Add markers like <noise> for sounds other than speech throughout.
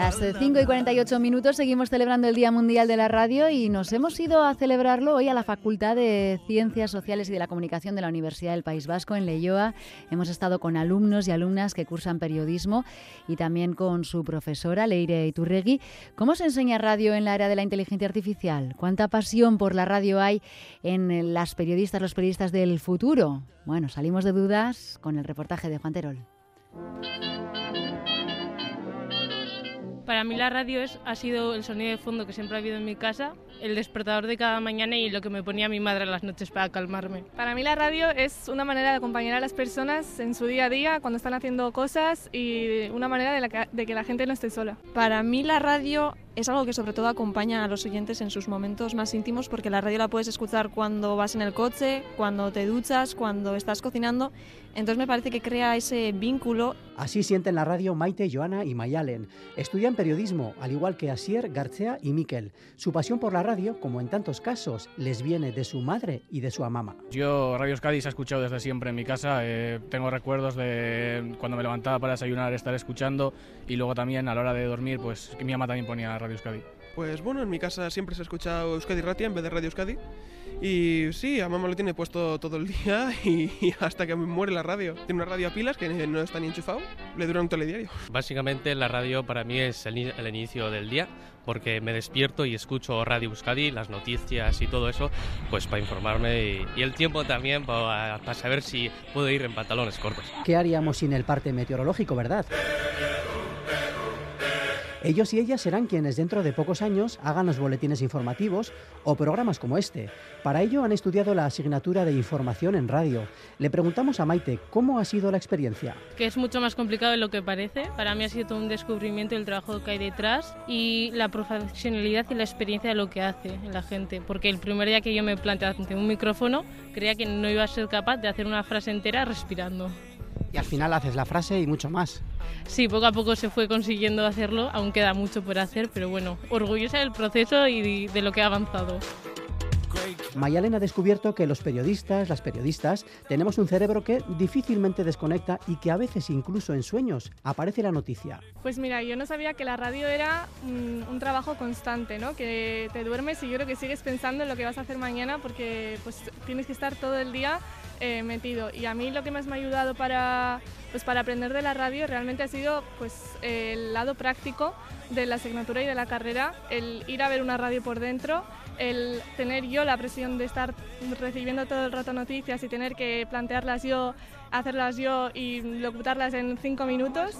Las 5 y 48 minutos seguimos celebrando el Día Mundial de la Radio y nos hemos ido a celebrarlo hoy a la Facultad de Ciencias Sociales y de la Comunicación de la Universidad del País Vasco en Leyoa. Hemos estado con alumnos y alumnas que cursan periodismo y también con su profesora Leire Iturregui. ¿Cómo se enseña radio en la era de la inteligencia artificial? ¿Cuánta pasión por la radio hay en las periodistas, los periodistas del futuro? Bueno, salimos de dudas con el reportaje de Juan Terol. Para mí la radio es, ha sido el sonido de fondo que siempre ha habido en mi casa, el despertador de cada mañana y lo que me ponía mi madre en las noches para calmarme. Para mí la radio es una manera de acompañar a las personas en su día a día cuando están haciendo cosas y una manera de, la de que la gente no esté sola. Para mí la radio es algo que sobre todo acompaña a los oyentes en sus momentos más íntimos porque la radio la puedes escuchar cuando vas en el coche, cuando te duchas, cuando estás cocinando. Entonces me parece que crea ese vínculo. Así sienten la radio Maite, Joana y Mayalen. Estudian periodismo, al igual que Asier, García y Miquel. Su pasión por la radio, como en tantos casos, les viene de su madre y de su mamá. Yo Radio Euskadi se ha escuchado desde siempre en mi casa. Eh, tengo recuerdos de cuando me levantaba para desayunar estar escuchando y luego también a la hora de dormir, pues mi mamá también ponía Radio Euskadi. Pues bueno, en mi casa siempre se ha escuchado Euskadi Ratia en vez de Radio Euskadi. Y sí, a mamá lo tiene puesto todo el día <laughs> y, hasta que me muere la radio. Tiene una radio a pilas que no está ni enchufado, le dura un telediario. Básicamente la radio para mí es el, el inicio del día porque me despierto y escucho Radio Euskadi, las noticias y todo eso, pues para informarme y, y el tiempo también para, para saber si puedo ir en pantalones cortos. ¿Qué haríamos sin el parte meteorológico, verdad? Ellos y ellas serán quienes dentro de pocos años hagan los boletines informativos o programas como este. Para ello han estudiado la asignatura de información en radio. Le preguntamos a Maite cómo ha sido la experiencia. Que es mucho más complicado de lo que parece. Para mí ha sido un descubrimiento el trabajo que hay detrás y la profesionalidad y la experiencia de lo que hace la gente. Porque el primer día que yo me planteé ante un micrófono creía que no iba a ser capaz de hacer una frase entera respirando. Y al final haces la frase y mucho más. Sí, poco a poco se fue consiguiendo hacerlo, aún queda mucho por hacer, pero bueno, orgullosa del proceso y de lo que ha avanzado. Mayalen ha descubierto que los periodistas, las periodistas, tenemos un cerebro que difícilmente desconecta y que a veces incluso en sueños aparece la noticia. Pues mira, yo no sabía que la radio era un, un trabajo constante, ¿no? Que te duermes y yo creo que sigues pensando en lo que vas a hacer mañana porque pues tienes que estar todo el día eh, metido. Y a mí lo que más me ha ayudado para, pues, para aprender de la radio realmente ha sido pues, el lado práctico de la asignatura y de la carrera, el ir a ver una radio por dentro, el tener yo la presión de estar recibiendo todo el rato noticias y tener que plantearlas yo, hacerlas yo y locutarlas en cinco minutos.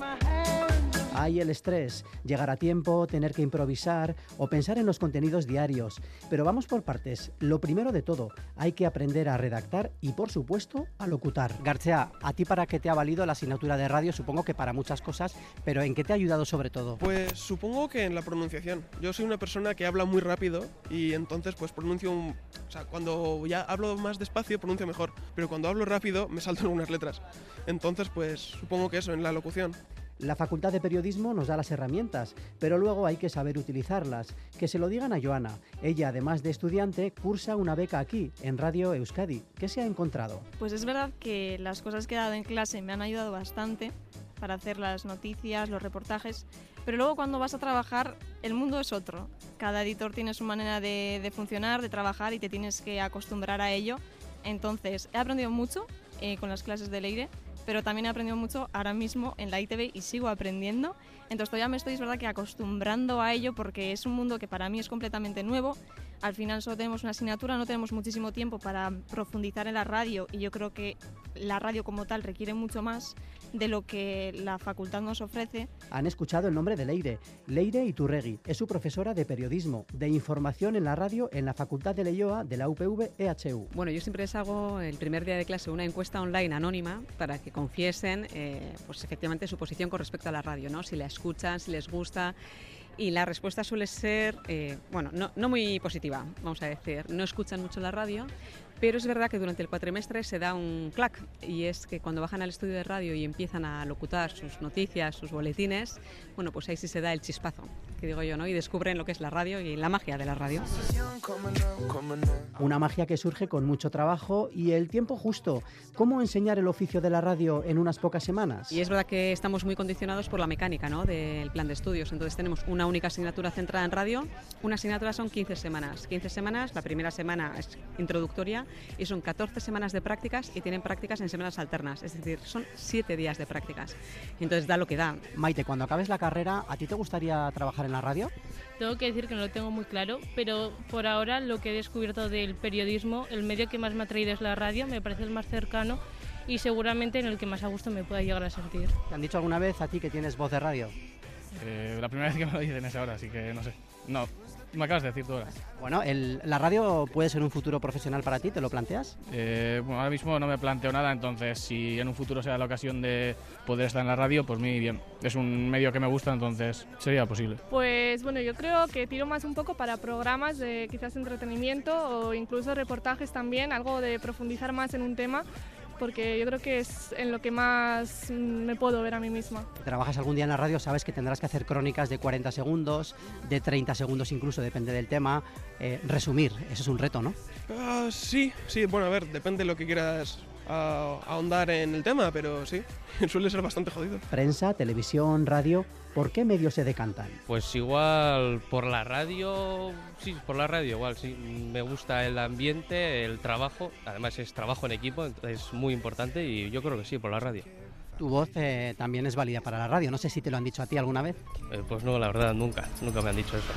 Hay el estrés, llegar a tiempo, tener que improvisar o pensar en los contenidos diarios. Pero vamos por partes. Lo primero de todo, hay que aprender a redactar y, por supuesto, a locutar. García, ¿a ti para qué te ha valido la asignatura de radio? Supongo que para muchas cosas, pero ¿en qué te ha ayudado sobre todo? Pues supongo que en la pronunciación. Yo soy una persona que habla muy rápido y entonces pues pronuncio un... O sea, cuando ya hablo más despacio pronuncio mejor, pero cuando hablo rápido me salto algunas <laughs> letras. Entonces pues supongo que eso, en la locución. La Facultad de Periodismo nos da las herramientas, pero luego hay que saber utilizarlas. Que se lo digan a Joana. Ella, además de estudiante, cursa una beca aquí, en Radio Euskadi. ¿Qué se ha encontrado? Pues es verdad que las cosas que he dado en clase me han ayudado bastante para hacer las noticias, los reportajes, pero luego cuando vas a trabajar el mundo es otro. Cada editor tiene su manera de, de funcionar, de trabajar y te tienes que acostumbrar a ello. Entonces he aprendido mucho eh, con las clases de Leire pero también he aprendido mucho ahora mismo en la ITV y sigo aprendiendo. Entonces todavía me estoy, es verdad, acostumbrando a ello porque es un mundo que para mí es completamente nuevo. Al final solo tenemos una asignatura, no tenemos muchísimo tiempo para profundizar en la radio y yo creo que la radio como tal requiere mucho más de lo que la facultad nos ofrece. Han escuchado el nombre de Leire. Leire Iturregui es su profesora de periodismo, de información en la radio en la Facultad de Leyoa de la UPV EHU. Bueno, yo siempre les hago el primer día de clase una encuesta online anónima para que confiesen eh, pues efectivamente su posición con respecto a la radio, ¿no? si la escuchan, si les gusta y la respuesta suele ser, eh, bueno, no, no, muy positiva, vamos a decir. No escuchan mucho la radio, Pero es verdad que durante el cuatrimestre se da un clac y es que cuando bajan al estudio de radio y empiezan a locutar sus noticias, sus boletines, bueno, pues ahí sí se da el chispazo, que digo yo, ¿no? Y descubren lo que es la radio y la magia de la radio. Una magia que surge con mucho trabajo y el tiempo justo. ¿Cómo enseñar el oficio de la radio en unas pocas semanas? Y es verdad que estamos muy condicionados por la mecánica ¿no? del plan de estudios. Entonces tenemos una única asignatura centrada en radio. Una asignatura son 15 semanas. 15 semanas, la primera semana es introductoria y son 14 semanas de prácticas y tienen prácticas en semanas alternas. Es decir, son 7 días de prácticas. Entonces da lo que da. Maite, cuando acabes la carrera, ¿a ti te gustaría trabajar en la radio? Tengo que decir que no lo tengo muy claro, pero por ahora lo que he descubierto del periodismo, el medio que más me ha traído es la radio, me parece el más cercano y seguramente en el que más a gusto me pueda llegar a sentir. ¿Te han dicho alguna vez a ti que tienes voz de radio? Eh, la primera vez que me lo dicen es ahora, así que no sé. No, me acabas de decir tú ahora. Bueno, el- ¿la radio puede ser un futuro profesional para ti? ¿Te lo planteas? Eh, bueno, ahora mismo no me planteo nada, entonces si en un futuro sea la ocasión de poder estar en la radio, pues muy bien. Es un medio que me gusta, entonces sería posible. Pues bueno, yo creo que tiro más un poco para programas de quizás entretenimiento o incluso reportajes también, algo de profundizar más en un tema, porque yo creo que es en lo que más me puedo ver a mí misma. Si trabajas algún día en la radio, sabes que tendrás que hacer crónicas de 40 segundos, de 30 segundos incluso, depende del tema. Eh, resumir, eso es un reto, ¿no? Ah, sí, sí, bueno, a ver, depende de lo que quieras ah, ahondar en el tema, pero sí, <laughs> suele ser bastante jodido. Prensa, televisión, radio, ¿por qué medios se decantan? Pues igual por la radio, sí, por la radio igual, sí. Me gusta el ambiente, el trabajo, además es trabajo en equipo, entonces es muy importante y yo creo que sí, por la radio. Tu voz eh, también es válida para la radio, no sé si te lo han dicho a ti alguna vez. Eh, pues no, la verdad, nunca, nunca me han dicho eso.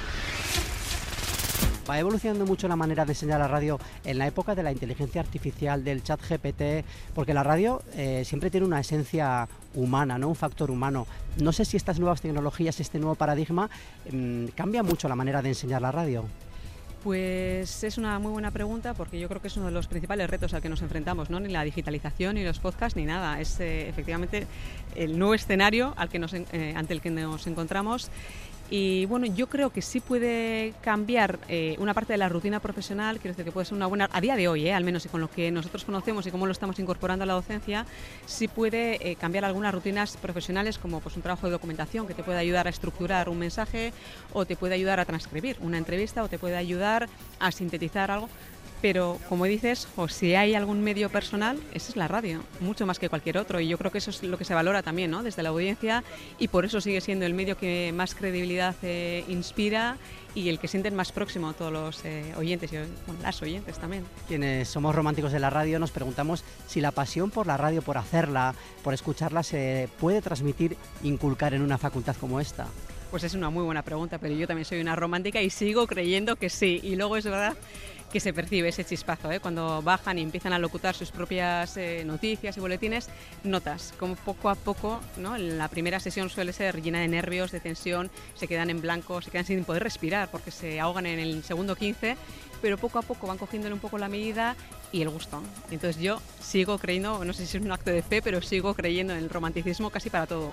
Va evolucionando mucho la manera de enseñar la radio en la época de la inteligencia artificial, del chat GPT, porque la radio eh, siempre tiene una esencia humana, ¿no? un factor humano. No sé si estas nuevas tecnologías, este nuevo paradigma, mm, cambia mucho la manera de enseñar la radio. Pues es una muy buena pregunta porque yo creo que es uno de los principales retos al que nos enfrentamos, ¿no? Ni la digitalización, ni los podcasts, ni nada. Es eh, efectivamente el nuevo escenario al que nos, eh, ante el que nos encontramos. Y bueno, yo creo que sí puede cambiar eh, una parte de la rutina profesional, quiero decir que puede ser una buena, a día de hoy, eh, al menos y con lo que nosotros conocemos y cómo lo estamos incorporando a la docencia, sí puede eh, cambiar algunas rutinas profesionales como pues, un trabajo de documentación que te puede ayudar a estructurar un mensaje o te puede ayudar a transcribir una entrevista o te puede ayudar a sintetizar algo. Pero como dices, o si hay algún medio personal, esa es la radio, mucho más que cualquier otro. Y yo creo que eso es lo que se valora también ¿no? desde la audiencia y por eso sigue siendo el medio que más credibilidad eh, inspira y el que sienten más próximo a todos los eh, oyentes y las oyentes también. Quienes somos románticos de la radio nos preguntamos si la pasión por la radio, por hacerla, por escucharla, se puede transmitir, inculcar en una facultad como esta. Pues es una muy buena pregunta, pero yo también soy una romántica y sigo creyendo que sí. Y luego es verdad que se percibe ese chispazo, ¿eh? cuando bajan y empiezan a locutar sus propias eh, noticias y boletines, notas como poco a poco, ¿no? En la primera sesión suele ser llena de nervios, de tensión, se quedan en blanco, se quedan sin poder respirar porque se ahogan en el segundo 15, pero poco a poco van cogiéndole un poco la medida y el gusto. Entonces yo sigo creyendo, no sé si es un acto de fe, pero sigo creyendo en el romanticismo casi para todo.